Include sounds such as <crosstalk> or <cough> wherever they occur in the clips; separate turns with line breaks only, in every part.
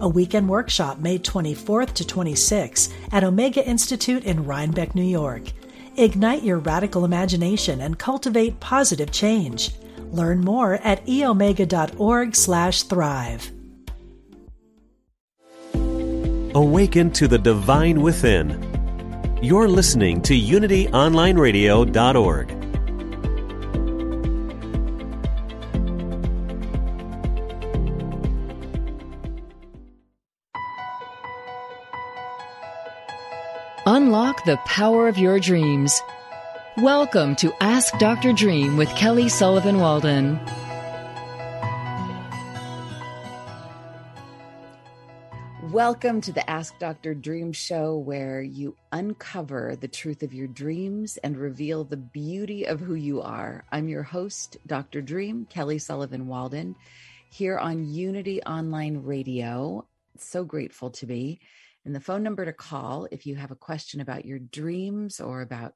a weekend workshop May 24th to 26th at Omega Institute in Rhinebeck, New York. Ignite your radical imagination and cultivate positive change. Learn more at eomega.org/thrive.
Awaken to the divine within. You're listening to unityonlineradio.org.
Unlock the power of your dreams. Welcome to Ask Dr. Dream with Kelly Sullivan Walden.
Welcome to the Ask Dr. Dream show, where you uncover the truth of your dreams and reveal the beauty of who you are. I'm your host, Dr. Dream, Kelly Sullivan Walden, here on Unity Online Radio. So grateful to be. And the phone number to call if you have a question about your dreams or about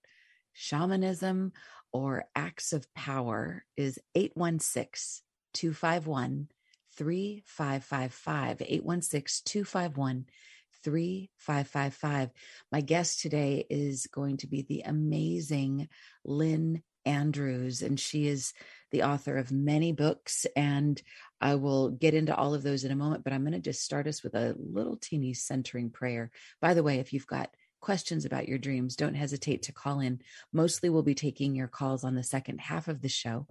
shamanism or acts of power is 816 251 3555. 816 251 3555. My guest today is going to be the amazing Lynn Andrews, and she is the author of many books. And I will get into all of those in a moment, but I'm going to just start us with a little teeny centering prayer. By the way, if you've got questions about your dreams, don't hesitate to call in. Mostly we'll be taking your calls on the second half of the show.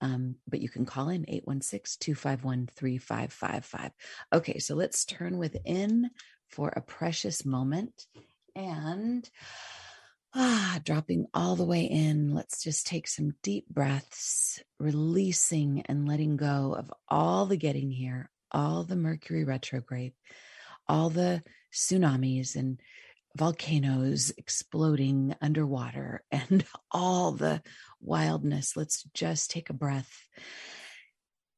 Um, but you can call in 816 251 3555. Okay, so let's turn within for a precious moment. And Ah, dropping all the way in. Let's just take some deep breaths, releasing and letting go of all the getting here, all the Mercury retrograde, all the tsunamis and volcanoes exploding underwater, <laughs> and all the wildness. Let's just take a breath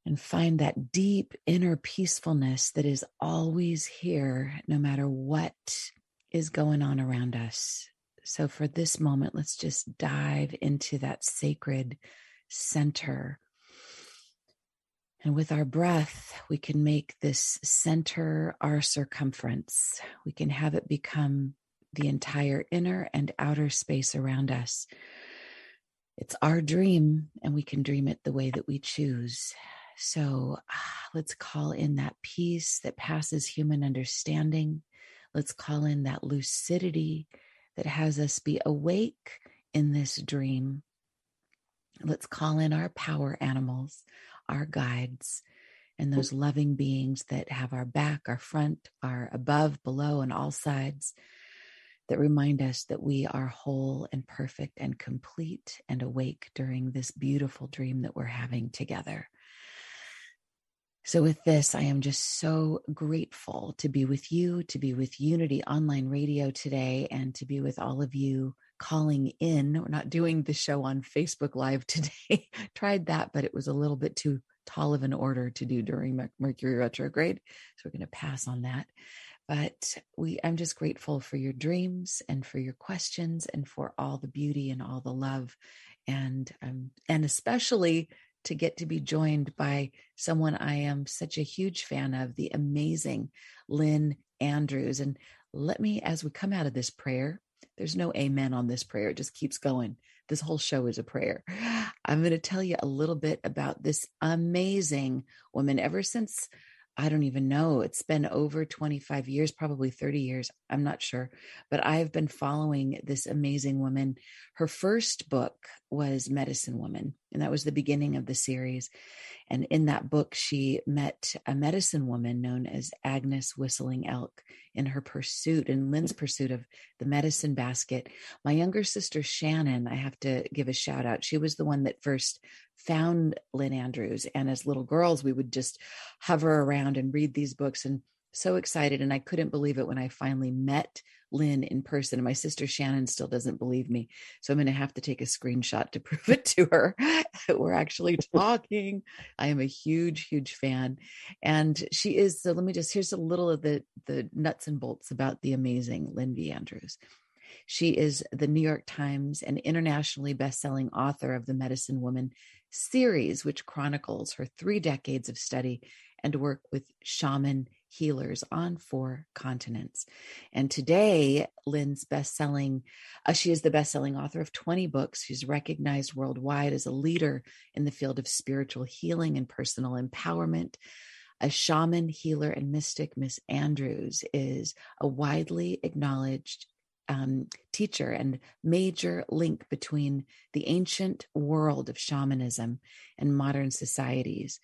and find that deep inner peacefulness that is always here, no matter what is going on around us. So, for this moment, let's just dive into that sacred center. And with our breath, we can make this center our circumference. We can have it become the entire inner and outer space around us. It's our dream, and we can dream it the way that we choose. So ah, let's call in that peace that passes human understanding. Let's call in that lucidity that has us be awake in this dream. Let's call in our power animals, our guides, and those loving beings that have our back, our front, our above, below, and all sides that remind us that we are whole and perfect and complete and awake during this beautiful dream that we're having together. So, with this, I am just so grateful to be with you, to be with Unity Online Radio today, and to be with all of you calling in. We're not doing the show on Facebook Live <laughs> today. Tried that, but it was a little bit too tall of an order to do during Mercury retrograde. So, we're going to pass on that. But we, I'm just grateful for your dreams and for your questions and for all the beauty and all the love and um, and especially to get to be joined by someone I am such a huge fan of, the amazing Lynn Andrews. And let me, as we come out of this prayer, there's no amen on this prayer. It just keeps going. This whole show is a prayer. I'm going to tell you a little bit about this amazing woman. Ever since I don't even know. It's been over 25 years, probably 30 years. I'm not sure. But I've been following this amazing woman. Her first book was Medicine Woman, and that was the beginning of the series. And in that book, she met a medicine woman known as Agnes Whistling Elk in her pursuit, in Lynn's pursuit of the medicine basket. My younger sister, Shannon, I have to give a shout out. She was the one that first found Lynn Andrews. And as little girls, we would just hover around and read these books. And so excited. And I couldn't believe it when I finally met Lynn in person. And my sister Shannon still doesn't believe me. So I'm going to have to take a screenshot to <laughs> prove it to her that we're actually <laughs> talking. I am a huge, huge fan. And she is, so let me just, here's a little of the, the nuts and bolts about the amazing Lynn V. Andrews. She is the New York Times and internationally best-selling author of the Medicine Woman series, which chronicles her three decades of study and work with shaman healers on four continents. And today, Lynn's best-selling, uh, she is the best-selling author of 20 books. She's recognized worldwide as a leader in the field of spiritual healing and personal empowerment. A shaman, healer, and mystic, Miss Andrews is a widely acknowledged um, teacher and major link between the ancient world of shamanism and modern societies.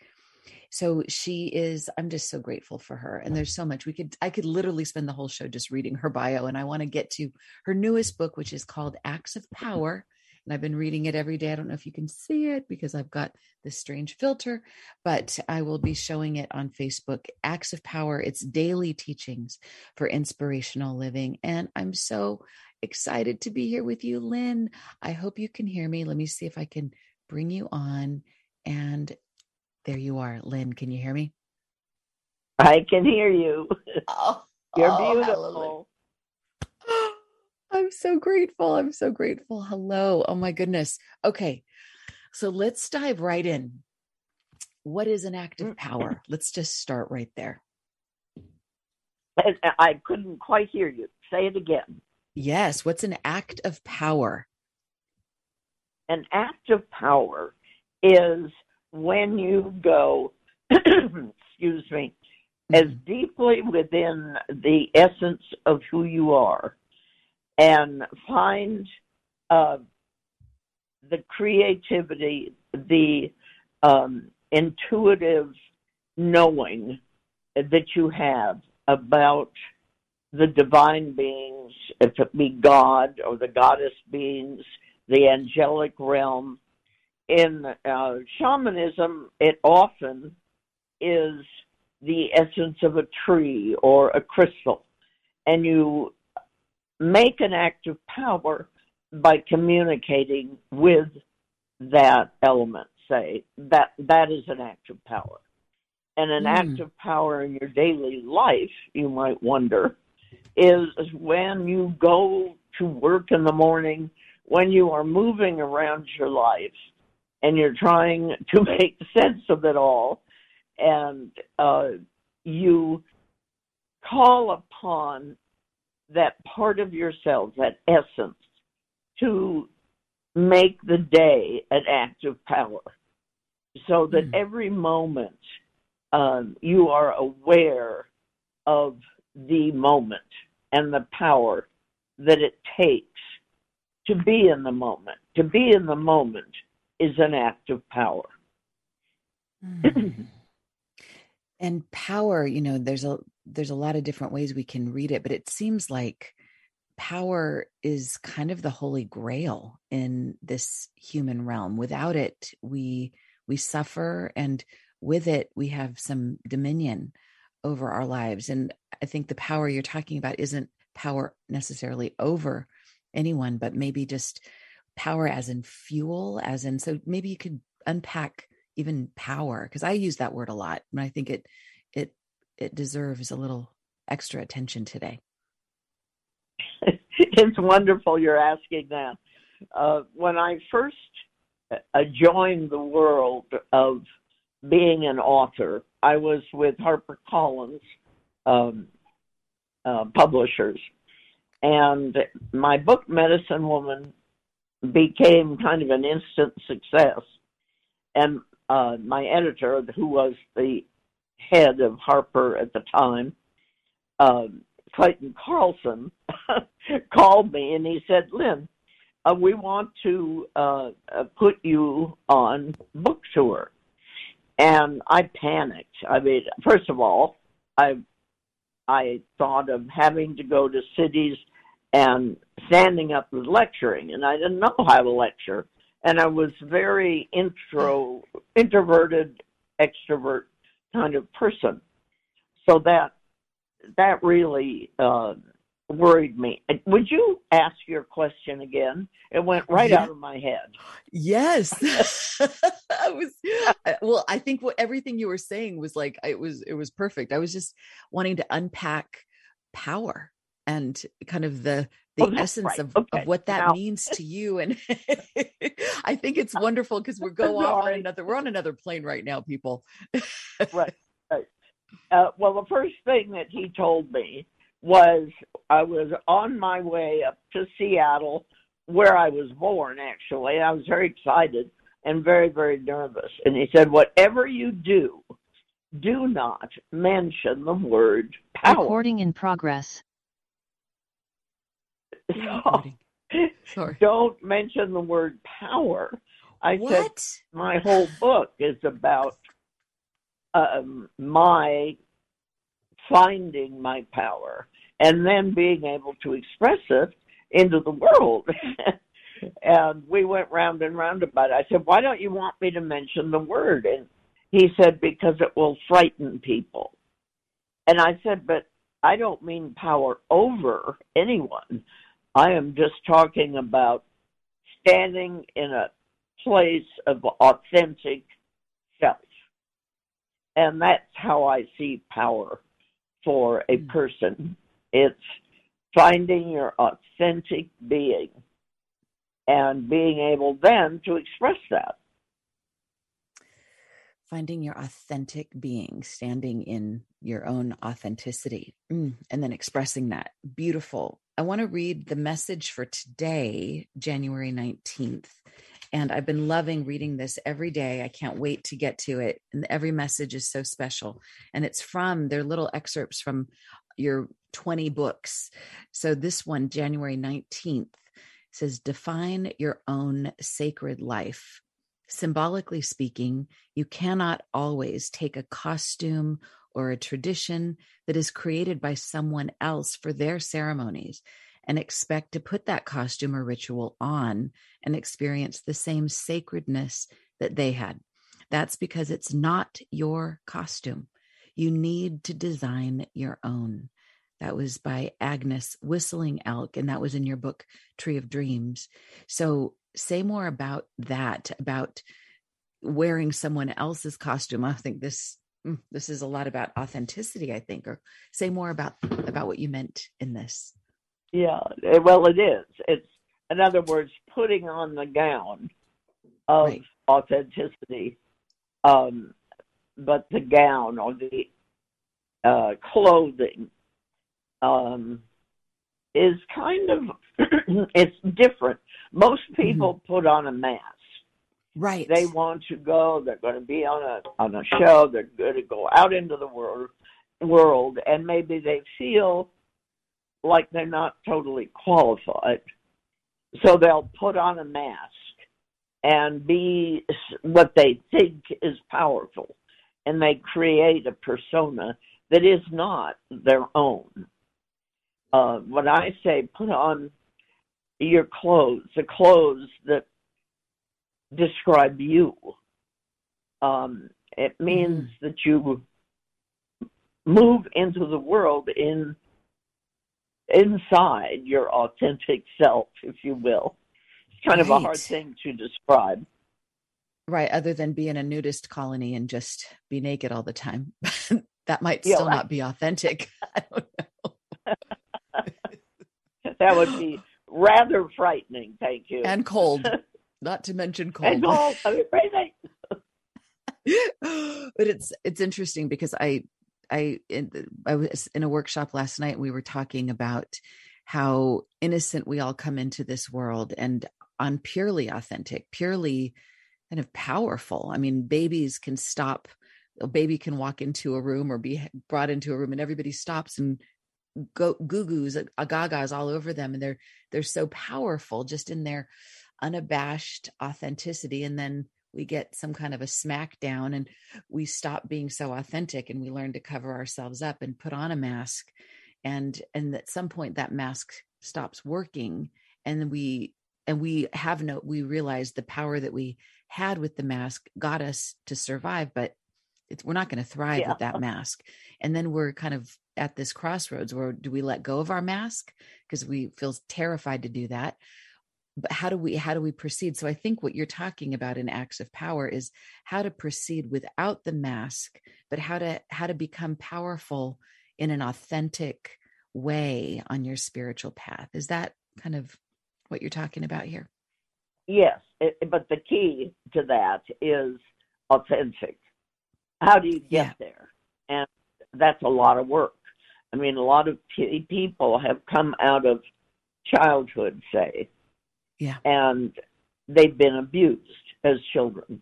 So she is i'm just so grateful for her. And there's so much we could i could literally spend the whole show just reading her bio. And i want to get to her newest book which is called acts of power and i've been reading it every day i don't know if you can see it because i've got this strange filter but i will be showing it on facebook acts of power it's daily teachings for inspirational living and i'm so excited to be here with you lynn i hope you can hear me let me see if i can bring you on and there you are. Lynn, can you hear me?
I can hear you.
Oh,
You're
oh,
beautiful.
I'm so grateful. I'm so grateful. Hello. Oh my goodness. Okay. So let's dive right in. What is an act of mm. power? <laughs> Let's just start right there.
I couldn't quite hear you. Say it again.
Yes. What's an act of power?
An act of power is when you go, <clears throat> excuse me, as mm-hmm. deeply within the essence of who you are and find uh, the creativity, the um, intuitive knowing that you have about the divine beings, if it be God or the goddess beings, the angelic realm, in uh, shamanism, it often is the essence of a tree or a crystal. And you make an act of power by communicating with that element, say. That that is an act of power. And an mm. act of power in your daily life, you might wonder, is when you go to work in the morning, when you are moving around your life, and you're trying to <laughs> make sense of it all, and uh, you call upon that part of yourself, that essence, to make the day an act of power. So that mm. every moment um, you are aware of the moment and the power that it takes to be in the moment. To be in the moment is an act of power.
Mm. <clears throat> and power, you know, there's a there's a lot of different ways we can read it, but it seems like power is kind of the holy grail in this human realm. Without it, we we suffer and with it we have some dominion over our lives. And I think the power you're talking about isn't power necessarily over anyone, but maybe just power as in fuel, as in, so maybe you could unpack even power because I use that word a lot and I think it, it, deserves a little extra attention today. <laughs>
it's wonderful you're asking that. Uh, when I first uh, joined the world of being an author, I was with HarperCollins um, uh, publishers. And my book, Medicine Woman, became kind of an instant success. And uh, my editor, who was the head of Harper at the time, uh, Clayton Carlson, <laughs> called me and he said, Lynn, uh, we want to uh, uh, put you on book tour. And I panicked. I mean, first of all, I I thought of having to go to cities and standing up and lecturing, and I didn't know how to lecture. And I was very intro, introverted, extrovert kind of person. So that that really uh, worried me. Would you ask your question again? It went right yeah. out of my head.
Yes. <laughs> <laughs> I was well, I think what everything you were saying was like it was it was perfect. I was just wanting to unpack power and kind of the the oh, essence
right.
of,
okay.
of what that now. means to you and <laughs> <laughs> i think it's wonderful because we're going <laughs> on another we're on another plane right now people
right right uh, well the first thing that he told me was i was on my way up to seattle where i was born actually i was very excited and very very nervous and he said whatever you do do not mention the word power.
Recording in progress.
So, Sorry. <laughs> Don't mention the word power. I
what?
said my whole book is about um, my finding my power and then being able to express it into the world. <laughs> and we went round and round about it. I said, Why don't you want me to mention the word? And he said, Because it will frighten people. And I said, But I don't mean power over anyone. I am just talking about standing in a place of authentic self. And that's how I see power for a hmm. person. It's finding your authentic being and being able then to express that
finding your authentic being, standing in your own authenticity, mm, and then expressing that. Beautiful. I want to read the message for today, January 19th. And I've been loving reading this every day. I can't wait to get to it. And every message is so special. And it's from, they're little excerpts from your 20 books. So this one, January 19th, says, Define your own sacred life Symbolically speaking, you cannot always take a costume or a tradition that is created by someone else for their ceremonies and expect to put that costume or ritual on and experience the same sacredness that they had. That's because it's not your costume. You need to design your own. That was by Agnes Whistling Elk, and that was in your book, Tree of Dreams. So say more about that, about wearing someone else's costume. I think this mm, this is a lot about authenticity, I think, or say more about about what you meant in this.
Yeah, eh, well, it is. It's in other words, putting on the gown of right. authenticity, um, but the gown or the uh, clothing um, is kind of <clears throat> it's different. Most people mm-hmm. put on a mask.
Right.
They want to go. They're going to be on a on a show. They're going to go out into the world world, and maybe they feel like they're not totally qualified, so they'll put on a mask and be what they think is powerful, and they create a persona that is not their own uh, when I say put on your clothes, the clothes that describe you, um, it means mm. that you move into the world in inside your authentic self, if you will. It's kind right. of a hard thing to describe.
Right, other than be in a nudist colony and just be naked all the time. <laughs> that might still yeah, not be authentic. <laughs> I don't know <laughs>
that would be rather frightening. Thank you.
And cold, not to mention <laughs> cold.
And cold. I mean,
but it's it's interesting because I I in, I was in a workshop last night. And we were talking about how innocent we all come into this world, and on purely authentic, purely kind of powerful. I mean, babies can stop. A baby can walk into a room or be brought into a room, and everybody stops and go goo-goos uh, agagas all over them and they're they're so powerful just in their unabashed authenticity and then we get some kind of a smackdown and we stop being so authentic and we learn to cover ourselves up and put on a mask and and at some point that mask stops working and we and we have no we realize the power that we had with the mask got us to survive but it's, we're not going to thrive yeah. with that mask. And then we're kind of at this crossroads where do we let go of our mask? Because we feel terrified to do that but how do we how do we proceed? So i think what you're talking about in acts of power is how to proceed without the mask but how to how to become powerful in an authentic way on your spiritual path. Is that kind of what you're talking about here?
Yes it, but the key to that is authentic. How do you get yeah. there? And that's a lot of work. I mean a lot of p- people have come out of childhood say
yeah.
And they've been abused as children.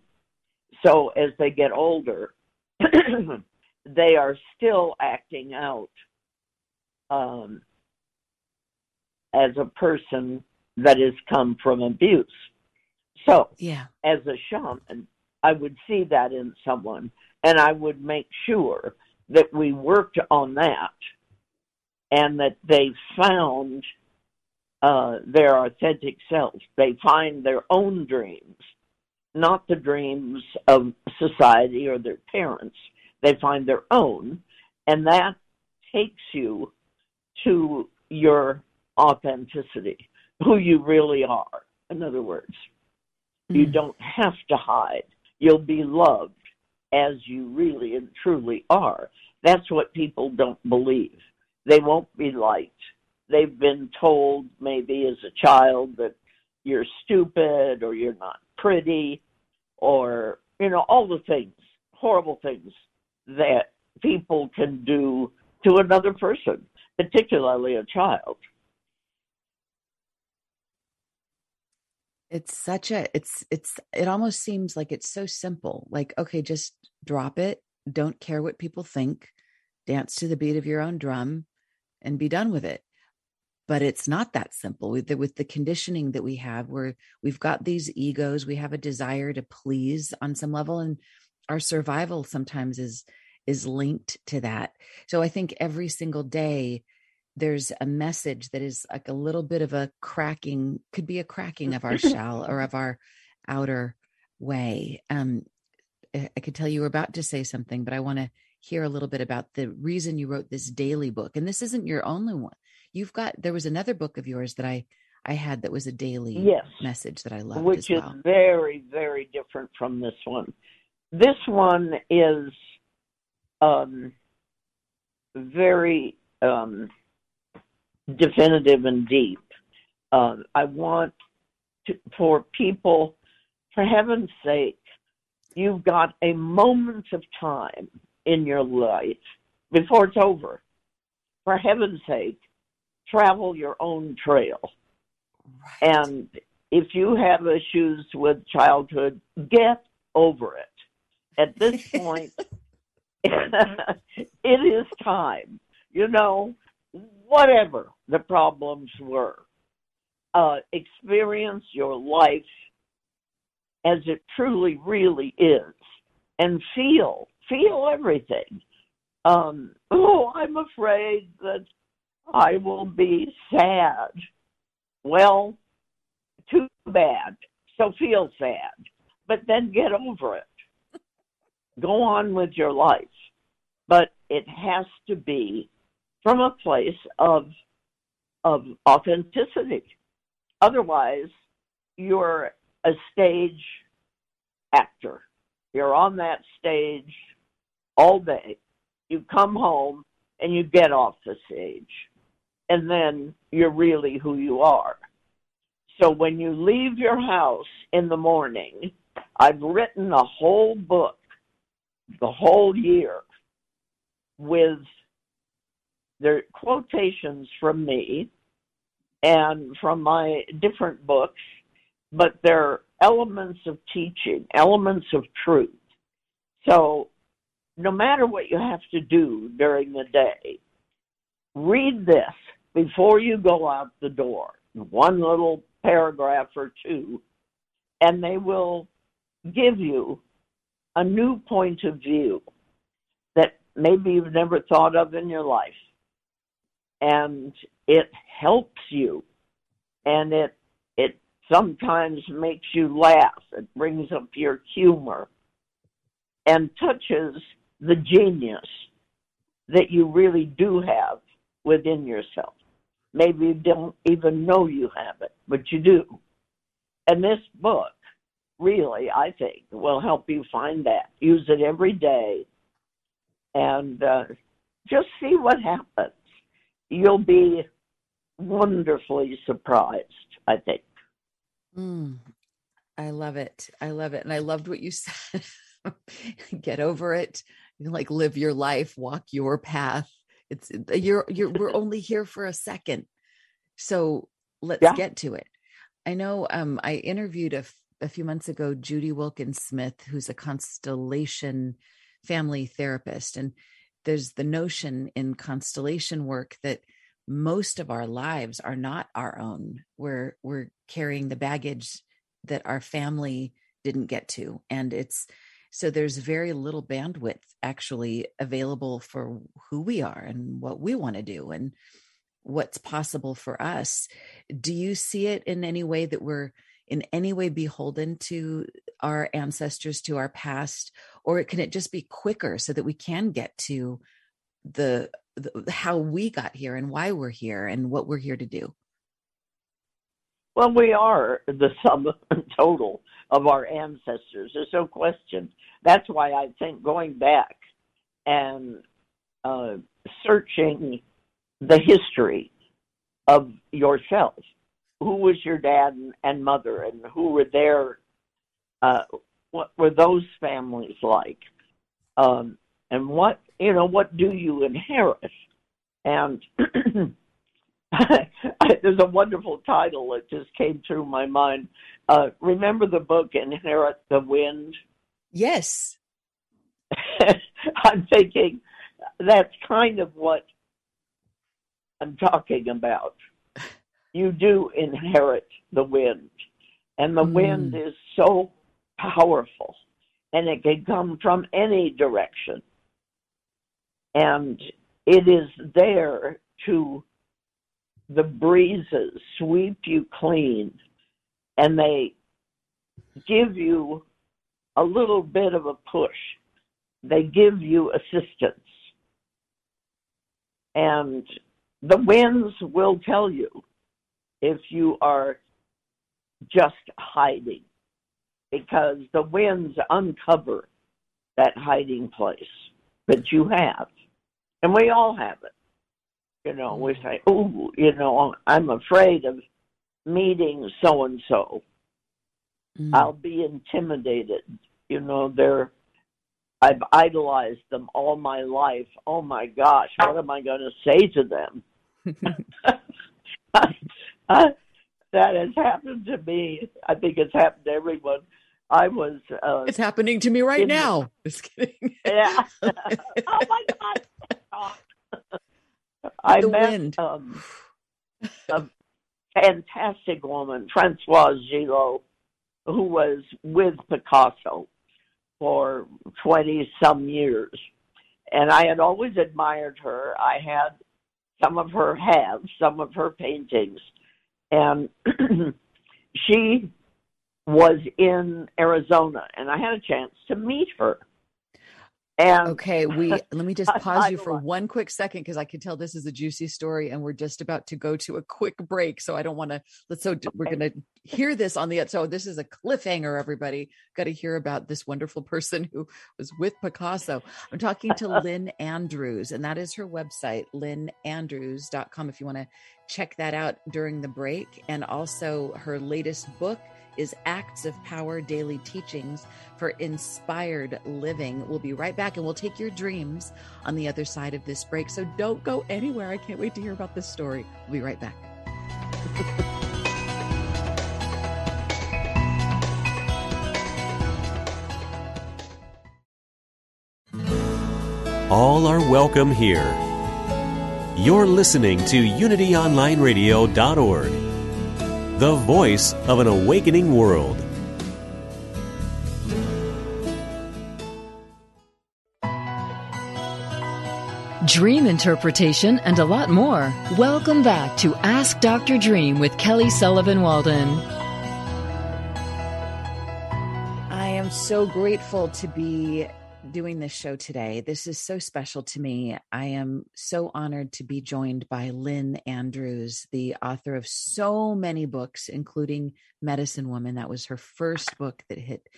So as they get older, <clears throat> they are still acting out um, as a person that has come from abuse. So,
yeah.
as a shaman, I would see that in someone and I would make sure that we worked on that and that they found uh, their authentic selves. They find their own dreams, not the dreams of society or their parents. They find their own, and that takes you to your authenticity, who you really are. In other words, mm. you don't have to hide. You'll be loved as you really and truly are. That's what people don't believe. They won't be liked they've been told maybe as a child that you're stupid or you're not pretty or you know all the things horrible things that people can do to another person particularly a child.
It's such a it's it's it almost seems like it's so simple. Like okay just drop it. Don't care what people think. Dance to the beat of your own drum and be done with it but it's not that simple. With the, with the conditioning that we have where we've got these egos we have a desire to please on some level and our survival sometimes is is linked to that. So i think every single day there's a message that is like a little bit of a cracking could be a cracking of our <laughs> shell or of our outer way. Um i could tell you were about to say something but i want to hear a little bit about the reason you wrote this daily book. And this isn't your only one You've got there was another book of yours that I I had that was a daily
yes,
message that I loved,
which
well.
is very very different from this one. This one is um, very um, definitive and deep. Uh, I want to, for people, for heaven's sake, you've got a moment of time in your life before it's over. For heaven's sake, travel your own trail. Right. And if you have issues with childhood, get over it. At this <laughs> point, <laughs> it is time. You know, whatever the problems were, uh, experience your life as it truly, really is, and feel feel everything. Um, oh, I'm afraid that I will be sad. Well, too bad. So feel sad, but then get over it. Go on with your life. But it has to be from a place of of authenticity. Otherwise, you're a stage actor. You're on that stage all day. You come home and you get off the stage and then you're really who you are. So when you leave your house in the morning, I've written a whole book, the whole year, with the quotations from me and from my different books, but they're elements of teaching, elements of truth. So no matter what you have to do during the day, read this before you go out the door, one little paragraph or two, and they will give you a new point of view that maybe you've never thought of in your life. And it helps you. And it it sometimes makes you laugh. It brings up your humor and touches the genius that you really do have within yourself. Maybe you don't even know you have it, but you do. And this book really, I think, will help you find that. Use it every day and uh, just see what happens. You'll be wonderfully surprised, I think.
Mm, I love it. I love it. And I loved what you <laughs> said. Get over it. Like live your life, walk your path. It's you're <laughs> you're we're only here for a second. So let's yeah. get to it. I know um I interviewed a, a few months ago Judy Wilkins Smith, who's a constellation family therapist. And there's the notion in constellation work that most of our lives are not our own. We're we're carrying the baggage that our family didn't get to. And it's so there's very little bandwidth actually available for who we are and what we want to do and what's possible for us. Do you see it in any way that we're in any way beholden to our ancestors, to our past, or can it just be quicker so that we can get to the, the how we got here and why we're here and what we're here to do?
Well, we are the sum <laughs> total of our ancestors. There's no question. That's why I think going back and uh, searching the history of yourself. Who was your dad and, and mother, and who were their, uh, what were those families like? Um, and what, you know, what do you inherit? And <clears throat> <laughs> there's a wonderful title that just came through my mind. Uh, remember the book Inherit the Wind?
Yes. <laughs>
I'm thinking that's kind of what I'm talking about. You do inherit the wind, and the mm. wind is so powerful, and it can come from any direction. And it is there to the breezes sweep you clean and they give you a little bit of a push. They give you assistance. And the winds will tell you if you are just hiding because the winds uncover that hiding place that you have. And we all have it. You know, we say, oh, you know, I'm afraid of meeting so and so. I'll be intimidated. You know, they're I've idolized them all my life. Oh my gosh, what am I going to say to them? <laughs> <laughs> that has happened to me. I think it's happened to everyone. I was. Uh,
it's happening to me right now. Just kidding.
Yeah. <laughs> oh my god. I
the
met
wind.
Um, a fantastic woman, Francoise Gilot, who was with Picasso for 20 some years. And I had always admired her. I had some of her have some of her paintings. And <clears throat> she was in Arizona, and I had a chance to meet her. And
okay, we let me <laughs> just pause you for one quick second because I can tell this is a juicy story, and we're just about to go to a quick break. So I don't want to. Let's so we're going to hear this on the. So this is a cliffhanger. Everybody got to hear about this wonderful person who was with Picasso. I'm talking to <laughs> Lynn Andrews, and that is her website, lynnandrews.com. If you want to check that out during the break, and also her latest book is Acts of Power Daily Teachings for Inspired Living. We'll be right back and we'll take your dreams on the other side of this break. So don't go anywhere. I can't wait to hear about this story. We'll be right back.
All are welcome here. You're listening to UnityOnlineRadio.org the voice of an awakening world.
Dream interpretation and a lot more. Welcome back to Ask Dr. Dream with Kelly Sullivan Walden.
I am so grateful to be doing this show today. This is so special to me. I am so honored to be joined by Lynn Andrews, the author of so many books, including Medicine Woman. That was her first book that hit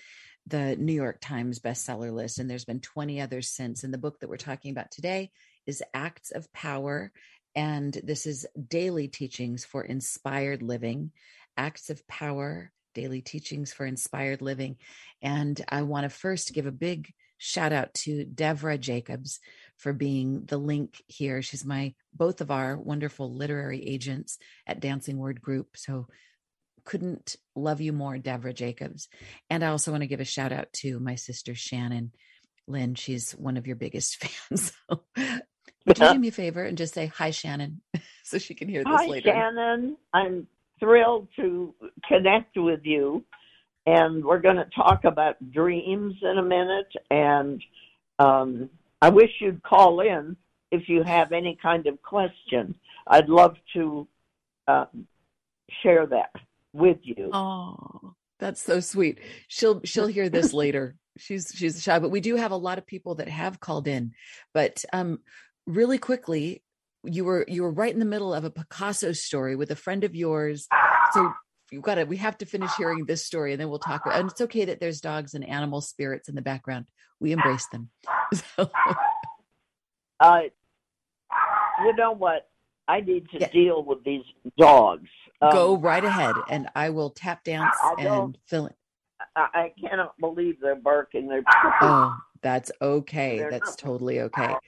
the New York Times bestseller list. And there's been 20 others since. And the book that we're talking about today is Acts of Power. And this is daily teachings for inspired living. Acts of Power daily teachings for inspired living. And I want to first give a big shout out to Devra Jacobs for being the link here. She's my both of our wonderful literary agents at Dancing Word Group. So couldn't love you more, Devra Jacobs. And I also want to give a shout out to my sister Shannon Lynn. She's one of your biggest <laughs> fans. So would you do me a favor and just say hi, Shannon, <laughs> so she can hear this
hi,
later?
Shannon. I'm thrilled to connect with you. And we're going to talk about dreams in a minute. And um, I wish you'd call in if you have any kind of question. I'd love to uh, share that with you.
Oh, that's so sweet. She'll she'll hear this <laughs> later. She's she's shy, but we do have a lot of people that have called in. But um, really quickly, you were you were right in the middle of a Picasso story with a friend of yours. So you've got to we have to finish hearing this story and then we'll talk and it's okay that there's dogs and animal spirits in the background. We embrace them. <laughs> So.
Uh, you know what? I need to
Yeah.
deal with these dogs. Um,
Go right ahead and I will tap dance and fill it.
I, I cannot believe they're barking. They're <laughs>
Oh, that's okay.
They're
That's
not-
totally okay. <laughs>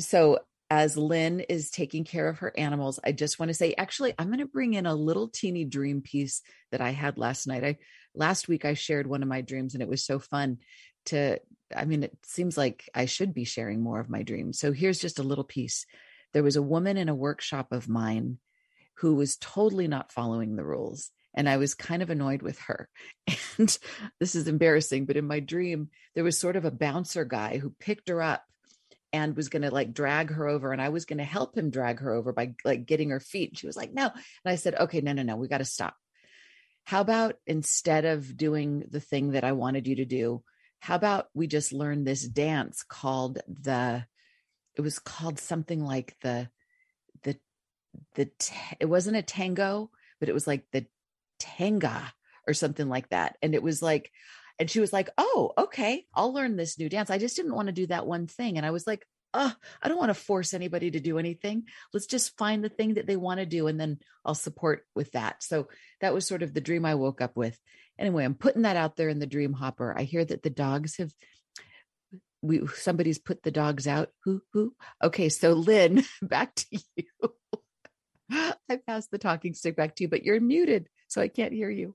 So, as Lynn is taking care of her animals, I just want to say, actually, I'm going to bring in a little teeny dream piece that I had last night. I last week I shared one of my dreams, and it was so fun to. I mean, it seems like I should be sharing more of my dreams. So here's just a little piece. There was a woman in a workshop of mine who was totally not following the rules. And I was kind of annoyed with her. <laughs> And this is embarrassing, but in my dream, there was sort of a bouncer guy who picked her up and was going to like drag her over. And I was going to help him drag her over by like getting her feet. She was like, no. And I said, okay, no, no, no, we got to stop. How about instead of doing the thing that I wanted you to do, how about we just learn this dance called the, it was called something like the, the, the, it wasn't a tango, but it was like the tanga or something like that. And it was like, and she was like, Oh, okay, I'll learn this new dance. I just didn't want to do that one thing. And I was like, Oh, I don't want to force anybody to do anything. Let's just find the thing that they want to do and then I'll support with that. So that was sort of the dream I woke up with. Anyway, I'm putting that out there in the dream hopper. I hear that the dogs have we somebody's put the dogs out. Who who? Okay, so Lynn, <laughs> back to you. <laughs> I passed the talking stick back to you, but you're muted, so I can't hear you.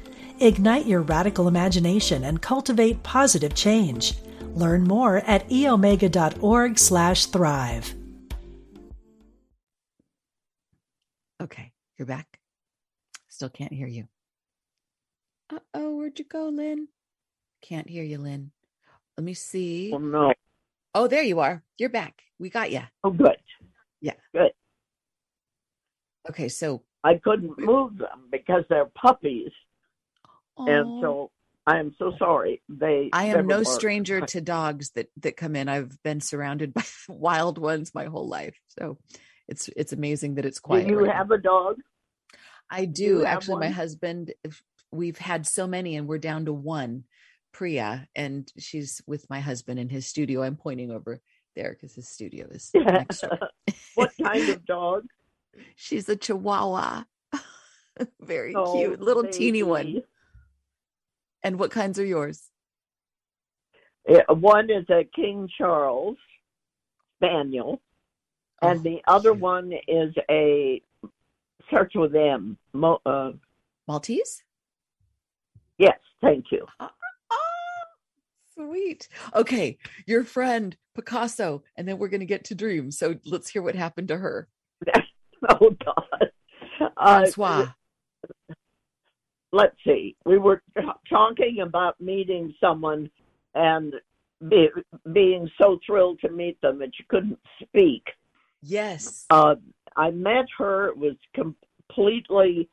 Ignite your radical imagination and cultivate positive change. Learn more at eomega.org/thrive.
Okay, you're back. Still can't hear you. Uh oh, where'd you go, Lynn? Can't hear you, Lynn. Let me see.
well, no.
Oh, there you are. You're back. We got you.
Oh, good.
Yeah.
Good.
Okay, so
I couldn't move them because they're puppies, and so I am so sorry. They.
I am no stranger to dogs that that come in. I've been surrounded by <laughs> wild ones my whole life, so it's it's amazing that it's quiet.
Do you
right now.
have a dog?
I
you
do actually. My husband, we've had so many, and we're down to one, Priya, and she's with my husband in his studio. I'm pointing over there because his studio is <laughs> next door. <laughs>
what kind of dog?
She's a Chihuahua, very
Oh,
cute, little teeny one. And what kinds are yours?
Yeah, One is a King Charles Spaniel, and
Oh,
the other one is a starts with M. Mo, uh,
Maltese.
yes, thank you.
Ah, sweet. Okay, your friend Picasso, and then we're going to get to dreams. So let's hear what happened to her. <laughs>
oh God,
uh, Francois.
Let's see. We were talking about meeting someone and be, being so thrilled to meet them that you couldn't speak.
Yes.
Uh, I met her. It was completely.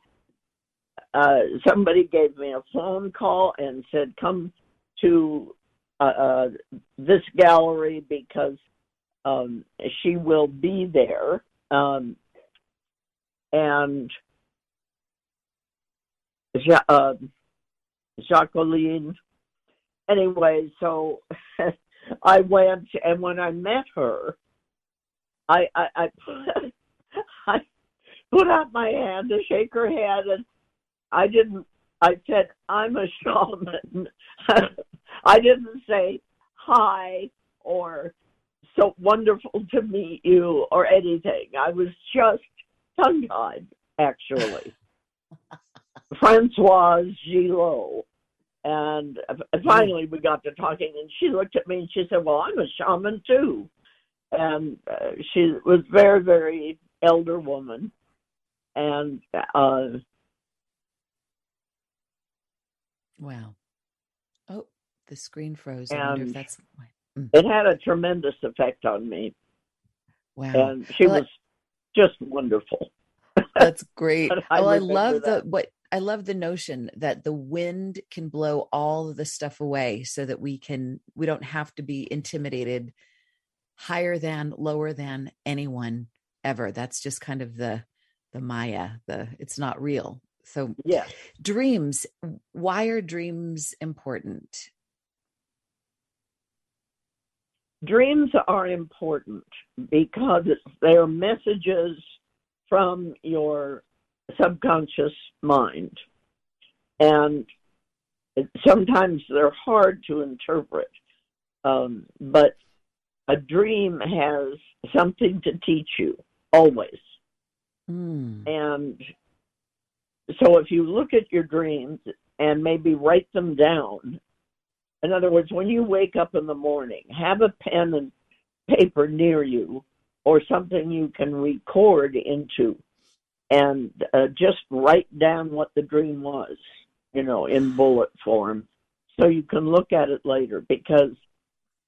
Uh, somebody gave me a phone call and said, "Come to uh, uh, this gallery because um, she will be there." Um, and uh, Jacqueline. Anyway, so <laughs> I went, and when I met her, I I, I put, <laughs> I put out my hand to shake her hand, and I didn't. I said, "I'm a shaman." <laughs> I didn't say hi or so wonderful to meet you or anything. I was just tongue tied, actually. Francoise Gilot. And finally, we got to talking, and she looked at me and she said, Well, I'm a shaman too. And uh, she was very, very elder woman. And uh,
wow. Oh, the screen froze. I wonder if that's.
Mm. It had a tremendous effect on me.
Wow.
And she well, was just wonderful.
That's great. <laughs> I well, I love that. the what I love the notion that the wind can blow all of the stuff away so that we can we don't have to be intimidated higher than lower than anyone ever. That's just kind of the the Maya, the it's not real. So
yeah.
Dreams, why are dreams important?
Dreams are important because they are messages from your subconscious mind. And sometimes they're hard to interpret, um, but a dream has something to teach you always.
Mm.
And so if you look at your dreams and maybe write them down, in other words, when you wake up in the morning, have a pen and paper near you or something you can record into and uh, just write down what the dream was, you know, in bullet form so you can look at it later because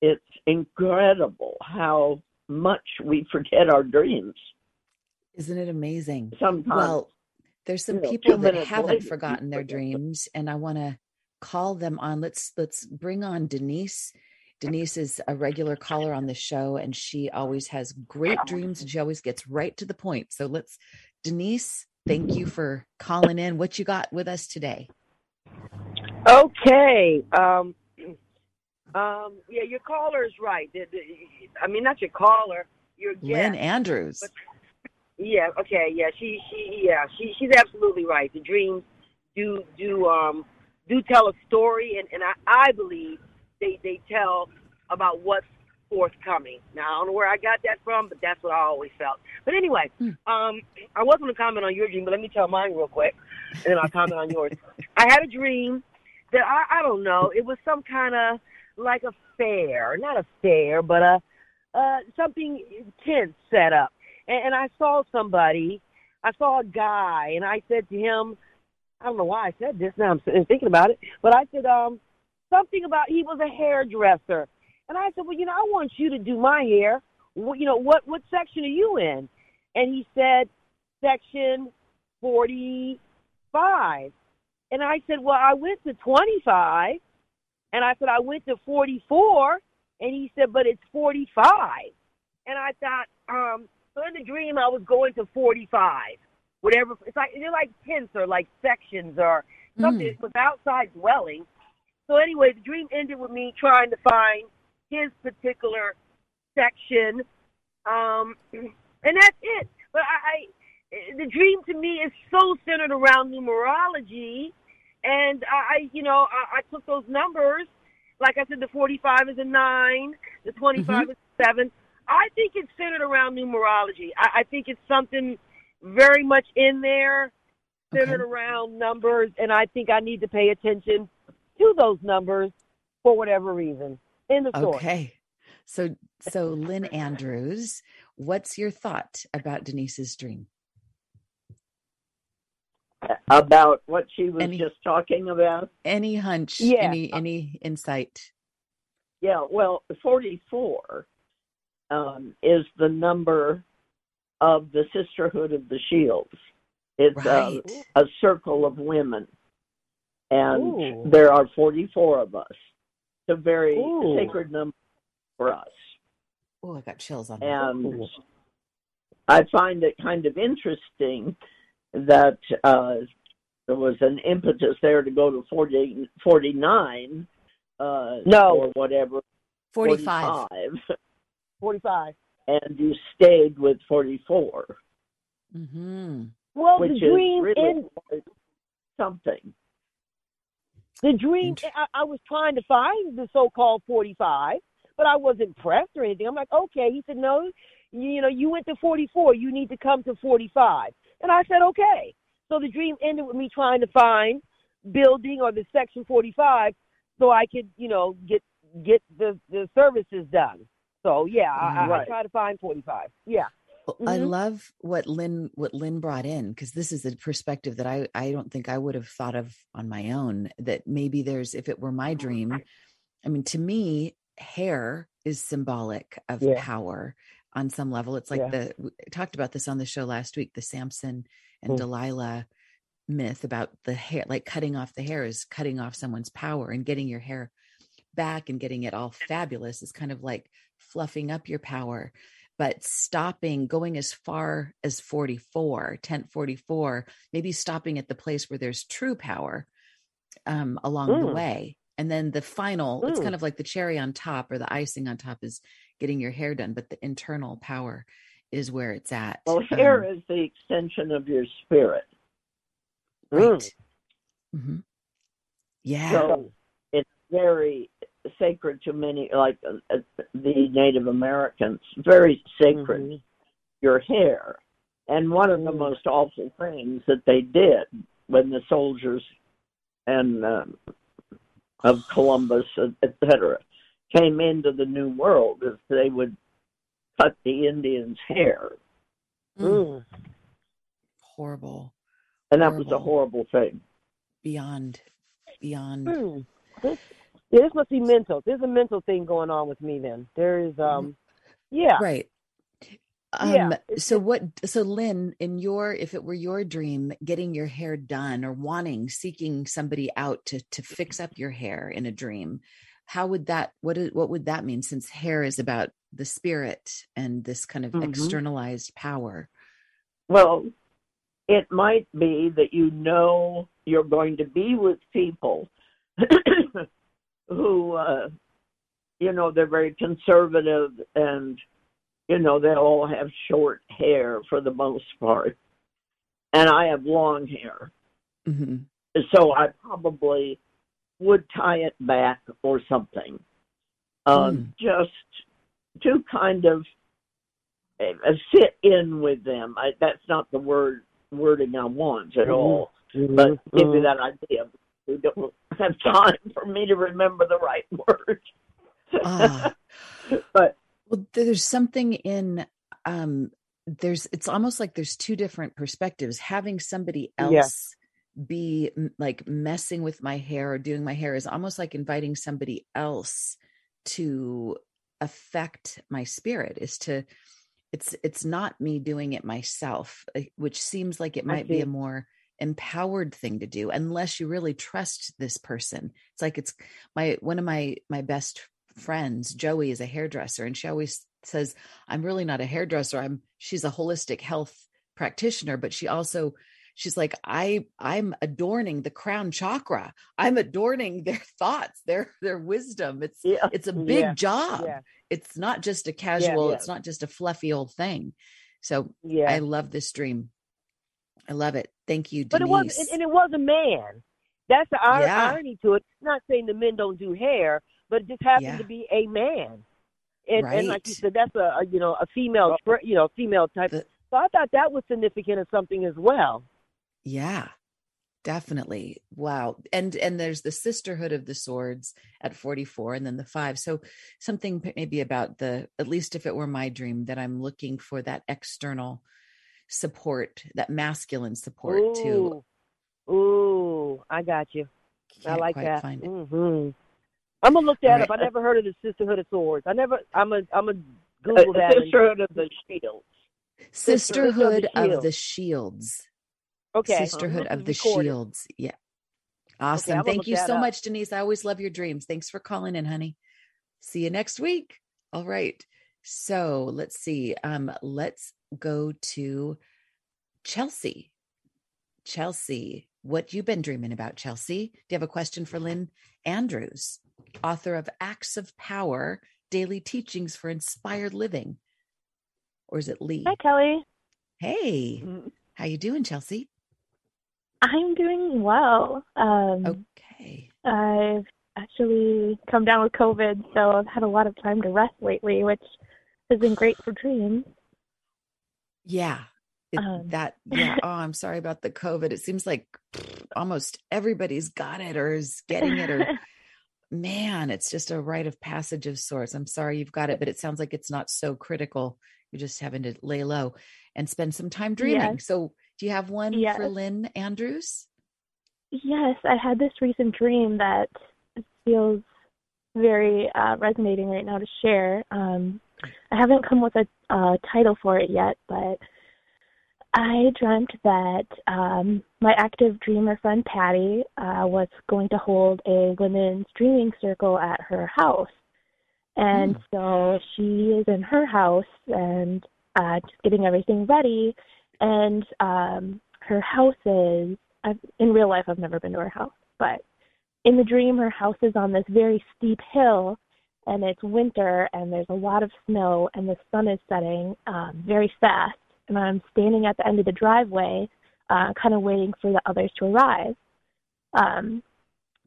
it's incredible how much we <laughs> forget our dreams.
Isn't it amazing?
Sometimes.
Well, there's some you know, people that haven't later, forgotten their dreams and I want to call them on. Let's let's bring on Denise Denise is a regular caller on the show and she always has great dreams and she always gets right to the point. So let's, Denise, thank you for calling in. What you got with us today?
Okay. Um, um, yeah, your caller is right. I mean, not your caller, your guest.
Lynn Andrews. But,
yeah. Okay. Yeah. She. She. Yeah. She. She's absolutely right. The dreams do do um do tell a story, and and I, I believe they they tell about what's forthcoming. Now I don't know where I got that from, but that's what I always felt. But anyway, hmm. um, I was going to comment on your dream, but let me tell mine real quick, and then I'll comment on yours. <laughs> I had a dream that I I don't know. It was some kind of like a fair, not a fair, but a uh something tense set up, and, and I saw somebody. I saw a guy, and I said to him, I don't know why I said this. Now I'm thinking about it, but I said, um, something about he was a hairdresser. And I said, well, you know, I want you to do my hair. What, you know, what what section are you in? And he said, section 45. And I said, well, I went to 25. And I said, I went to 44. And he said, but it's 45. And I thought, um, so in the dream, I was going to 45. Whatever, it's like, they're like tents or like sections or something. Mm. It was outside dwelling. So anyway, the dream ended with me trying to find his particular section, um, <clears throat> and that's it. But I, I, the dream to me is so centered around numerology, and I, you know, I, I took those numbers. Like I said, the 45 is a nine, the 25 mm-hmm. is a seven. I think it's centered around numerology. I, I think it's something very much in there, centered okay. around numbers, and I think I need to pay attention to those numbers for whatever reason. End of story.
Okay. So so <laughs> Lynn Andrews, what's your thought about Denise's dream?
About what she was
Any-
just talking about?
Any hunch?
Yeah.
Any any insight?
Yeah, well, 44 um, is the number of the Sisterhood of the Shields. It's uh,
Right.
a, a circle of women, and
Ooh.
there are 44 of us. It's a very
Ooh.
sacred number for us.
Oh, I got chills on that.
And I find it kind of interesting that uh, there was an impetus there to go to 40, 49 uh,
No.
or whatever,
45.
45,
45.
and you stayed with 44,
Mm-hmm.
Well,
which
the
is
dream
really
in
something.
The dream. I, I was trying to find the so-called 45, but I wasn't pressed or anything. I'm like, okay. He said, no, you, you know, you went to 44. You need to come to 45. And I said, okay. So the dream ended with me trying to find building or the section 45 so I could, you know, get get the the services done. So yeah, I, I, I
mm-hmm.
try to find 45. Yeah.
Well, I love what Lynn what Lynn brought in because this is a perspective that I I don't think I would have thought of on my own. That maybe there's if it were my dream, I mean, to me, hair is symbolic of
Yeah.
power on some level. It's like
Yeah.
the we talked about this on the show last week, the Samson and
Mm.
Delilah myth about the hair, like cutting off the hair is cutting off someone's power and getting your hair back and getting it all fabulous is kind of like fluffing up your power but stopping going as far as 44 tent 44 maybe stopping at the place where there's true power um, along the
Mm.
way and then the final it's
Mm.
kind of like the cherry on top or the icing on top is getting your hair done but the internal power is where it's at
Well, hair
Um,
is the extension of your spirit.
right mm-hmm yeah
So it's very sacred to many, like uh, uh, the Native Americans, very sacred,
Mhm.
your hair. And one of the
Mm.
most awful things that they did when the soldiers and um, of Columbus, et cetera, came into the New World is they would cut the Indians' hair.
Mm,
Mm.
horrible
And that was a
Horrible.
horrible thing.
beyond beyond
Hmm. This, yeah, this must be mental. There's a mental thing going on with me. Then there is, um, yeah,
right um
Yeah,
so what so lynn in your if it were your dream getting your hair done or wanting seeking somebody out to to fix up your hair in a dream how would that what is, what would that mean since hair is about the spirit and this kind of
Mhm.
externalized power
Well, it might be that you know you're going to be with people who, uh, you know, they're very conservative and, you know, they all have short hair for the most part. And I have long hair.
hmm
So I probably would tie it back or something. Um, Just to kind of uh, fit in with them. I, that's not the word wording I want at
Mhm.
all,
Mhm.
but give you
Mhm.
that idea. We don't <laughs> have time for me to remember the right word.
Ah. <laughs>
but
Well, there's something in um there's it's almost like there's two different perspectives. Having somebody
Yeah.
else be like messing with my hair or doing my hair is almost like inviting somebody else to affect my spirit is to it's it's not me doing it myself, uh, which seems like it might be a more empowered thing to do unless you really trust this person. It's like it's my one of my my best friends, Joey, is a hairdresser, and she always says, "I'm really not a hairdresser. I'm she's a holistic health practitioner, but she also." She's like, I, I'm adorning the crown chakra. I'm adorning their thoughts, their, their wisdom. It's,
yeah,
it's a big
Yeah.
job.
Yeah,
It's not just a casual, it's not just a fluffy old thing. So
yeah.
I love this dream. I love it. Thank you, Denise.
but it was, and, and it was a man. That's the ir-
Yeah.
irony to it. Not saying the men don't do hair, but it just happened
Yeah.
to be a man. And, and like you said, that's a, a you know a female, you know, female type.
The-
so I thought that was significant of something as well.
yeah. definitely wow and and there's the sisterhood of the swords at 44 and then the five so something maybe about the at least if it were my dream that i'm looking for that external support that masculine support
Ooh.
too
Ooh, I got you. I
Can't
like
quite
that.
find it.
hmm I'm gonna look that
All
up. I never heard of the Sisterhood of Swords. I never. I'm a. I'm a
Uh,
Google that.
Sisterhood of the Shields.
sisterhood of the shields
okay.
sisterhood of the
recorded.
shields yeah awesome
I'm
thank you so
up.
much denise i always love your dreams thanks for calling in honey see you next week all right so let's see um let's go to chelsea chelsea what you've been dreaming about chelsea do you have a question for lynn andrews author of acts of power daily teachings for inspired living or is it lee
Hi, Kelly.
hey
Mhm.
how you doing chelsea
I'm doing well. Um,
okay
I've actually come down with COVID, so I've had a lot of time to rest lately, which has been great for dreams.
Yeah. It,
Um,
that <laughs> yeah. Oh, I'm sorry about the COVID. It seems like almost everybody's got it or is getting it or <laughs> man, it's just a rite of passage of sorts. I'm sorry you've got it, but it sounds like it's not so critical. You're just having to lay low and spend some time dreaming.
Yes.
So do you have one for Lynn Andrews?
yes, I had this recent dream that feels very uh, resonating right now to share. Um, I haven't come with a uh, title for it yet, but I dreamt that um, my active dreamer friend Patty uh, was going to hold a women's dreaming circle at her house. And so she is in her house and uh, just getting everything ready. And um, her house is, I've, in real life, I've never been to her house, but in the dream, her house is on this very steep hill and it's winter and there's a lot of snow and the sun is setting um, very fast. And i'm standing at the end of the driveway uh, kind of waiting for the others to arrive. Um,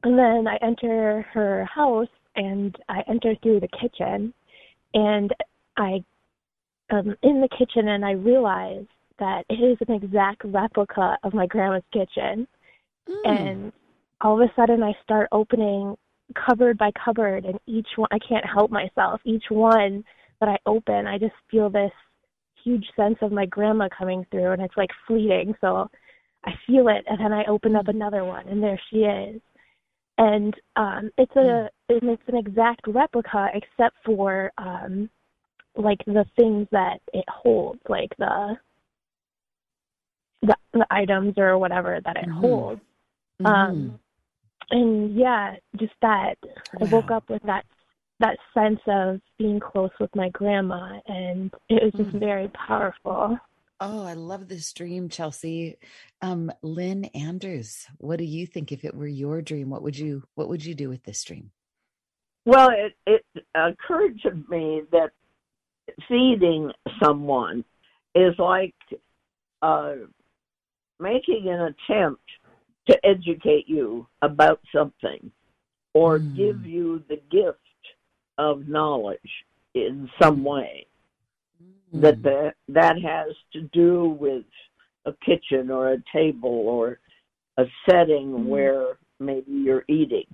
and then i enter her house and i enter through the kitchen and i am in the kitchen and i realize that it is an exact replica of my grandma's kitchen.
Mm.
and all of a sudden I start opening cupboard by cupboard and each one I can't help myself. Each one that I open, I just feel this huge sense of my grandma coming through and it's like fleeting. So I feel it and then I open up another one and there she is. And um it's a and it's an exact replica except for um like the things that it holds, like the the, the items or whatever that it
Mhm.
holds. Um, and yeah, just that I woke up with that that sense of being close with my grandma, and it was just
Mm.
very powerful.
Oh, I love this dream, Chelsea. Um, Lynn Andrews, what do you think if it were your dream? What would you what would you do with this dream?
Well, it, it occurred to me that feeding someone is like uh, making an attempt to educate you about something or
Mm.
give you the gift of knowledge in some way that
Mm.
the, that has to do with a kitchen or a table or a setting
Mhm.
where maybe you're eating.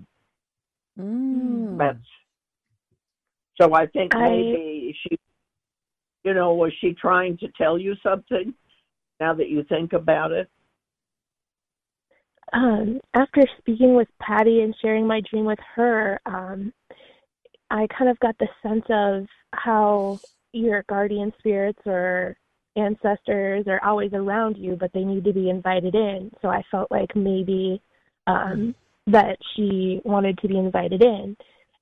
Mm.
That's so. I think
I-
maybe she, you know, was she trying to tell you something? Now that you think about it,
Um, after speaking with Patty and sharing my dream with her, um, I kind of got the sense of how your guardian spirits or ancestors are always around you, but they need to be invited in. So I felt like maybe um, that she wanted to be invited in.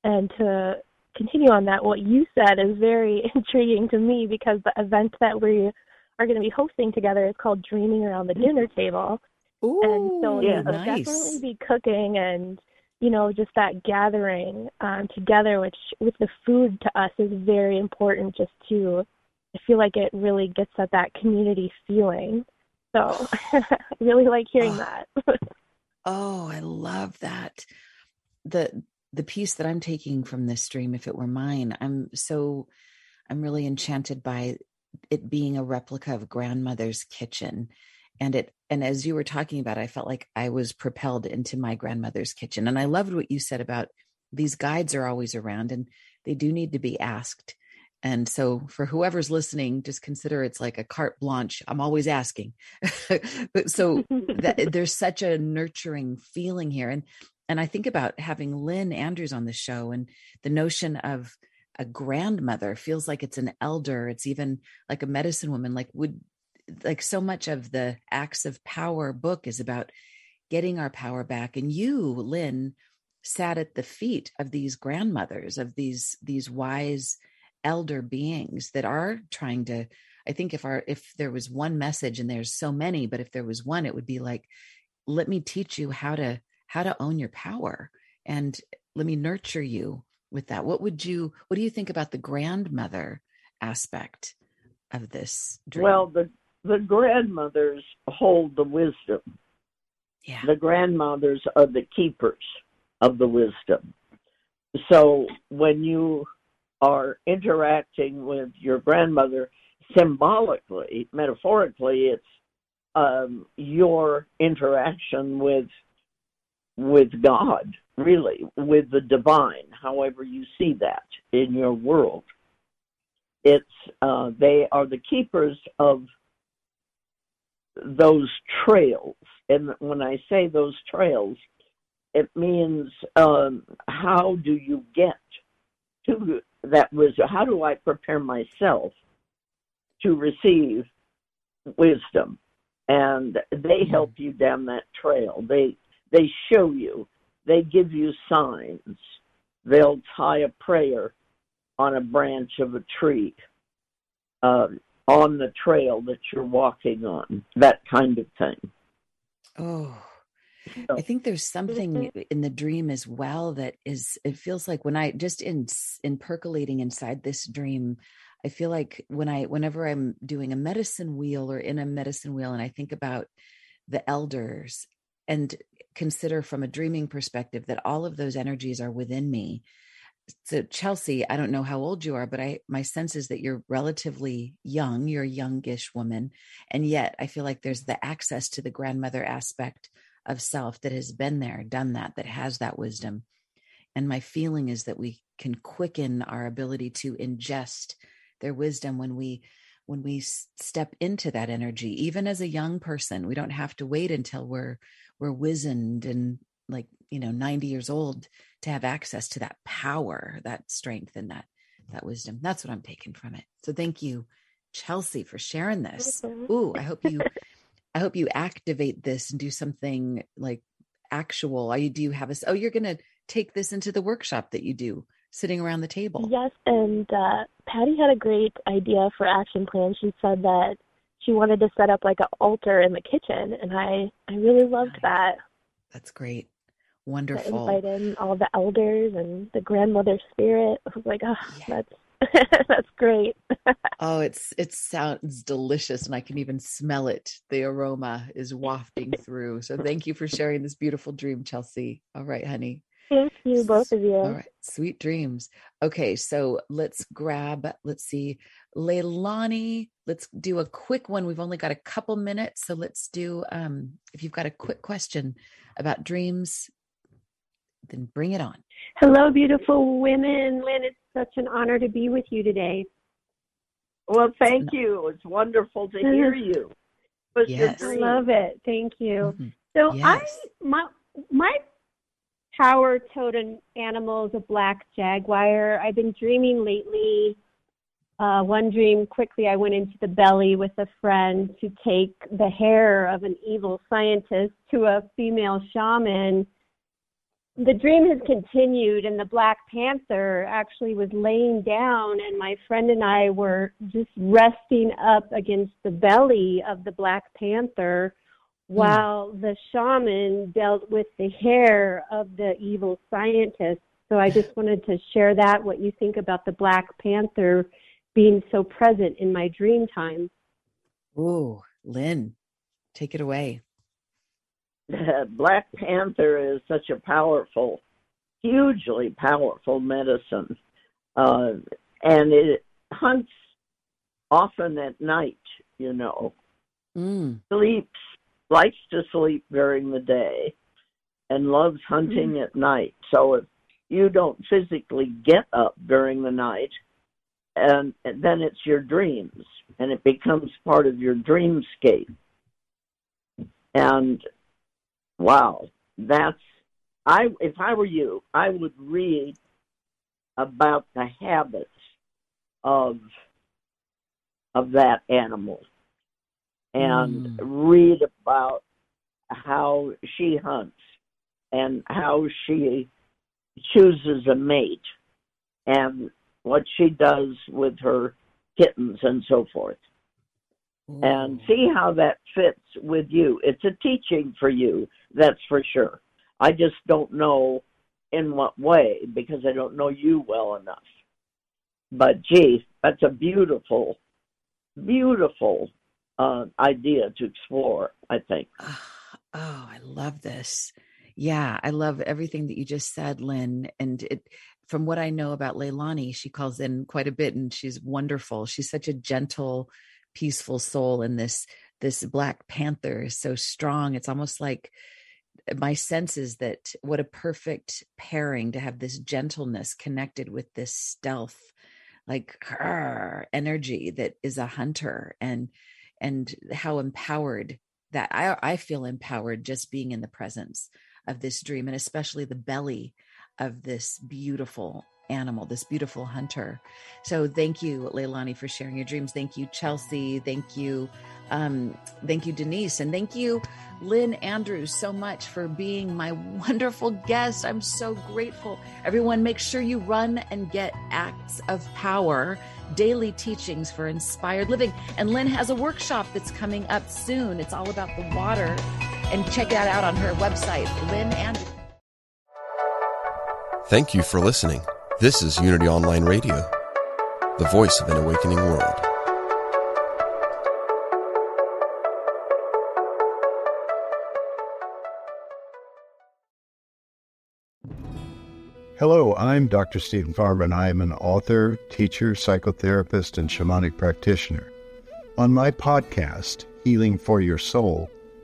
And to continue on that, what you said is very <laughs> intriguing to me because the event that we are going to be hosting together is called Dreaming Around the Dinner Table and so
Ooh,
yeah,
nice.
definitely be cooking and you know just that gathering um together which with the food to us is very important just to i feel like it really gets at that community feeling so i <laughs> really like hearing
Oh.
that
Oh, I love that. The the piece that I'm taking from this stream, if it were mine, I'm so I'm really enchanted by it being a replica of grandmother's kitchen and it and as you were talking about, I felt like I was propelled into my grandmother's kitchen. And I loved what you said about these guides are always around and they do need to be asked. And so for whoever's listening, just consider it's like a carte blanche. I'm always asking. but <laughs> so that, <laughs> there's such a nurturing feeling here. And and I think about having Lynn Andrews on the show and the notion of a grandmother feels like it's an elder. It's even like a medicine woman. Like would like so much of the acts of power book is about getting our power back and you lynn sat at the feet of these grandmothers of these these wise elder beings that are trying to i think if our if there was one message and there's so many but if there was one it would be like let me teach you how to how to own your power and let me nurture you with that what would you what do you think about the grandmother aspect of this dream?
well the the grandmothers hold the wisdom.
Yeah.
The grandmothers are the keepers of the wisdom. So when you are interacting with your grandmother symbolically, metaphorically, it's um, your interaction with with God, really, with the divine, however you see that in your world. It's uh, they are the keepers of those trails. And when I say those trails, it means um, how do you get to that wisdom? How do I prepare myself to receive wisdom? And they help you down that trail. They they show you. They give you signs. They'll tie a prayer on a branch of a tree. Uh, on the trail that you're walking on, that kind of thing.
Oh, I think there's something mm-hmm. in the dream as well that is, it feels like when I just in, in percolating inside this dream, I feel like when I, whenever I'm doing a medicine wheel or in a medicine wheel and I think about the elders and consider from a dreaming perspective that all of those energies are within me so Chelsea, I don't know how old you are, but I my sense is that you're relatively young. You're a youngish woman, and yet I feel like there's the access to the grandmother aspect of self that has been there, done that, that has that wisdom. And my feeling is that we can quicken our ability to ingest their wisdom when we when we step into that energy even as a young person we don't have to wait until we're we're wizened and like you know 90 years old to have access to that power that strength and that that wisdom. That's what i'm taking from it. So thank you chelsea for sharing this. Ooh i hope you <laughs> i hope you activate this and do something like actual. Are you do you have a oh you're gonna take this into the workshop that you do sitting around the table.
Yes and uh, patty had a great idea for action plan. She said that she wanted to set up like an altar in the kitchen and i i really loved that.
That's great Wonderful.
invite in all the elders and the grandmother spirit. I was like, oh, yeah. that's <laughs> that's great. <laughs>
oh, it's it sounds delicious, and I can even smell it. The aroma is wafting through. So thank you for sharing this beautiful dream, Chelsea. All right, honey.
Thank you, both of you.
All right, sweet dreams. Okay, so let's grab. Let's see, Leilani. Let's do a quick one. We've only got a couple minutes, so let's do. Um, if you've got a quick question about dreams, then bring it on.
Hello, beautiful women. Lynn, it's such an honor to be with you today.
Well, thank you. It's wonderful to hear you.
Yes.
I love it. Thank you.
Mm-hmm.
So
yes.
I my my power totem animal is a black jaguar. I've been dreaming lately. Uh, one dream quickly, I went into the belly with a friend to take the hair of an evil scientist to a female shaman the dream has continued and the black panther actually was laying down and my friend and i were just resting up against the belly of the black panther hmm. while mm. the shaman dealt with the hair of the evil scientist so i just wanted to share that what you think about the black panther being so present in my dream time
ooh lynn take it away <laughs>
Black Panther is such a powerful, hugely powerful medicine, uh, and it hunts often at night. You know,
mm.
sleeps likes to sleep during the day and loves hunting mm-hmm. at night. So if you don't physically get up during the night, and, and then it's your dreams, and it becomes part of your dreamscape. And wow, that's I. If I were you, I would read about the habits of of that animal and mm. read about how she hunts and how she chooses a mate and what she does with her kittens and so forth. And see how that fits with you. It's a teaching for you, that's for sure. I just don't know in what way because I don't know you well enough. But gee, that's a beautiful, beautiful uh, idea to explore, I think.
Oh, I love this. Yeah, I love everything that you just said, Lynn. And it, from what I know about Leilani, she calls in quite a bit and she's wonderful. She's such a gentle, peaceful soul. And this, this Black Panther is so strong. It's almost like uh, my sense is that what a perfect pairing to have this gentleness connected with this stealth, like her energy that is a hunter and and how empowered that I, I feel empowered just being in the presence of this dream and especially the belly of this beautiful animal, this beautiful hunter. So thank you, Leilani, for sharing your dreams. Thank you, Chelsea. Thank you. Um, thank you, Denise. And thank you, Lynn Andrews, so much for being my <laughs> wonderful guest. I'm so grateful. Everyone, make sure you run and get Acts of Power daily teachings for inspired living. And Lynn has a workshop that's coming up soon. It's all about the water. And check that out on her website, Lynn Andrews.
Thank you for listening. This is Unity Online Radio, the voice of an awakening world.
Hello, I'm Dr. Steven Farmer, and I am an author, teacher, psychotherapist, and shamanic practitioner. On my podcast, Healing for Your Soul,